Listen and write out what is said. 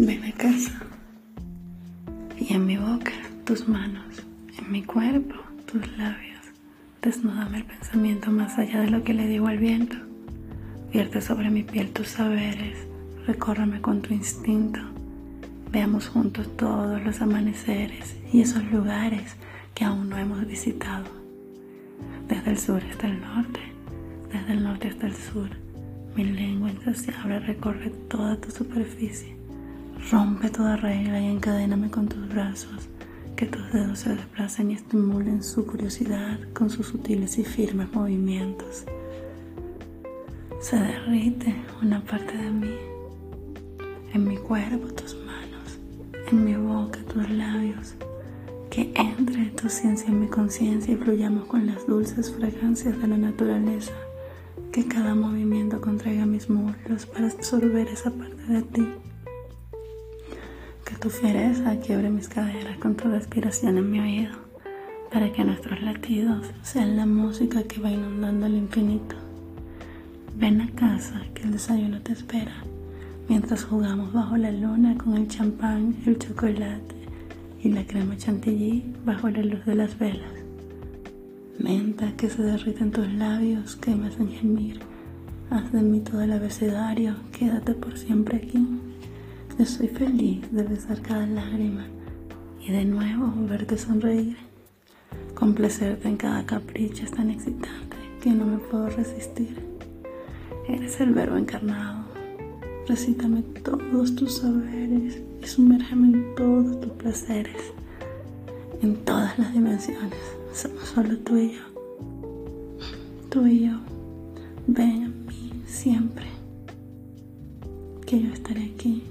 Ven a casa. Y en mi boca, tus manos. En mi cuerpo, tus labios. Desnúdame el pensamiento más allá de lo que le digo al viento. Vierte sobre mi piel tus saberes. Recórreme con tu instinto. Veamos juntos todos los amaneceres y esos lugares que aún no hemos visitado. Desde el sur hasta el norte, desde el norte hasta el sur, mi lengua insaciable recorre toda tu superficie Rompe toda regla y encadéname con tus brazos, que tus dedos se desplacen y estimulen su curiosidad con sus sutiles y firmes movimientos. Se derrite una parte de mí, en mi cuerpo tus manos, en mi boca tus labios, que entre tu ciencia en mi conciencia y fluyamos con las dulces fragancias de la naturaleza, que cada movimiento contraiga mis muslos para absorber esa parte de ti tu fiereza quiebre mis caderas con tu respiración en mi oído, para que nuestros latidos sean la música que va inundando el infinito. Ven a casa que el desayuno te espera, mientras jugamos bajo la luna con el champán, el chocolate y la crema chantilly bajo la luz de las velas. Menta que se derrite en tus labios que me hacen gemir. Haz de mí todo el abecedario, quédate por siempre aquí. Estoy feliz de besar cada lágrima y de nuevo verte sonreír, complacerte en cada capricho es tan excitante que no me puedo resistir. Eres el verbo encarnado. Recítame todos tus saberes y sumérgeme en todos tus placeres. En todas las dimensiones somos solo tú y yo. Tú y yo. Ven a mí siempre. Que yo estaré aquí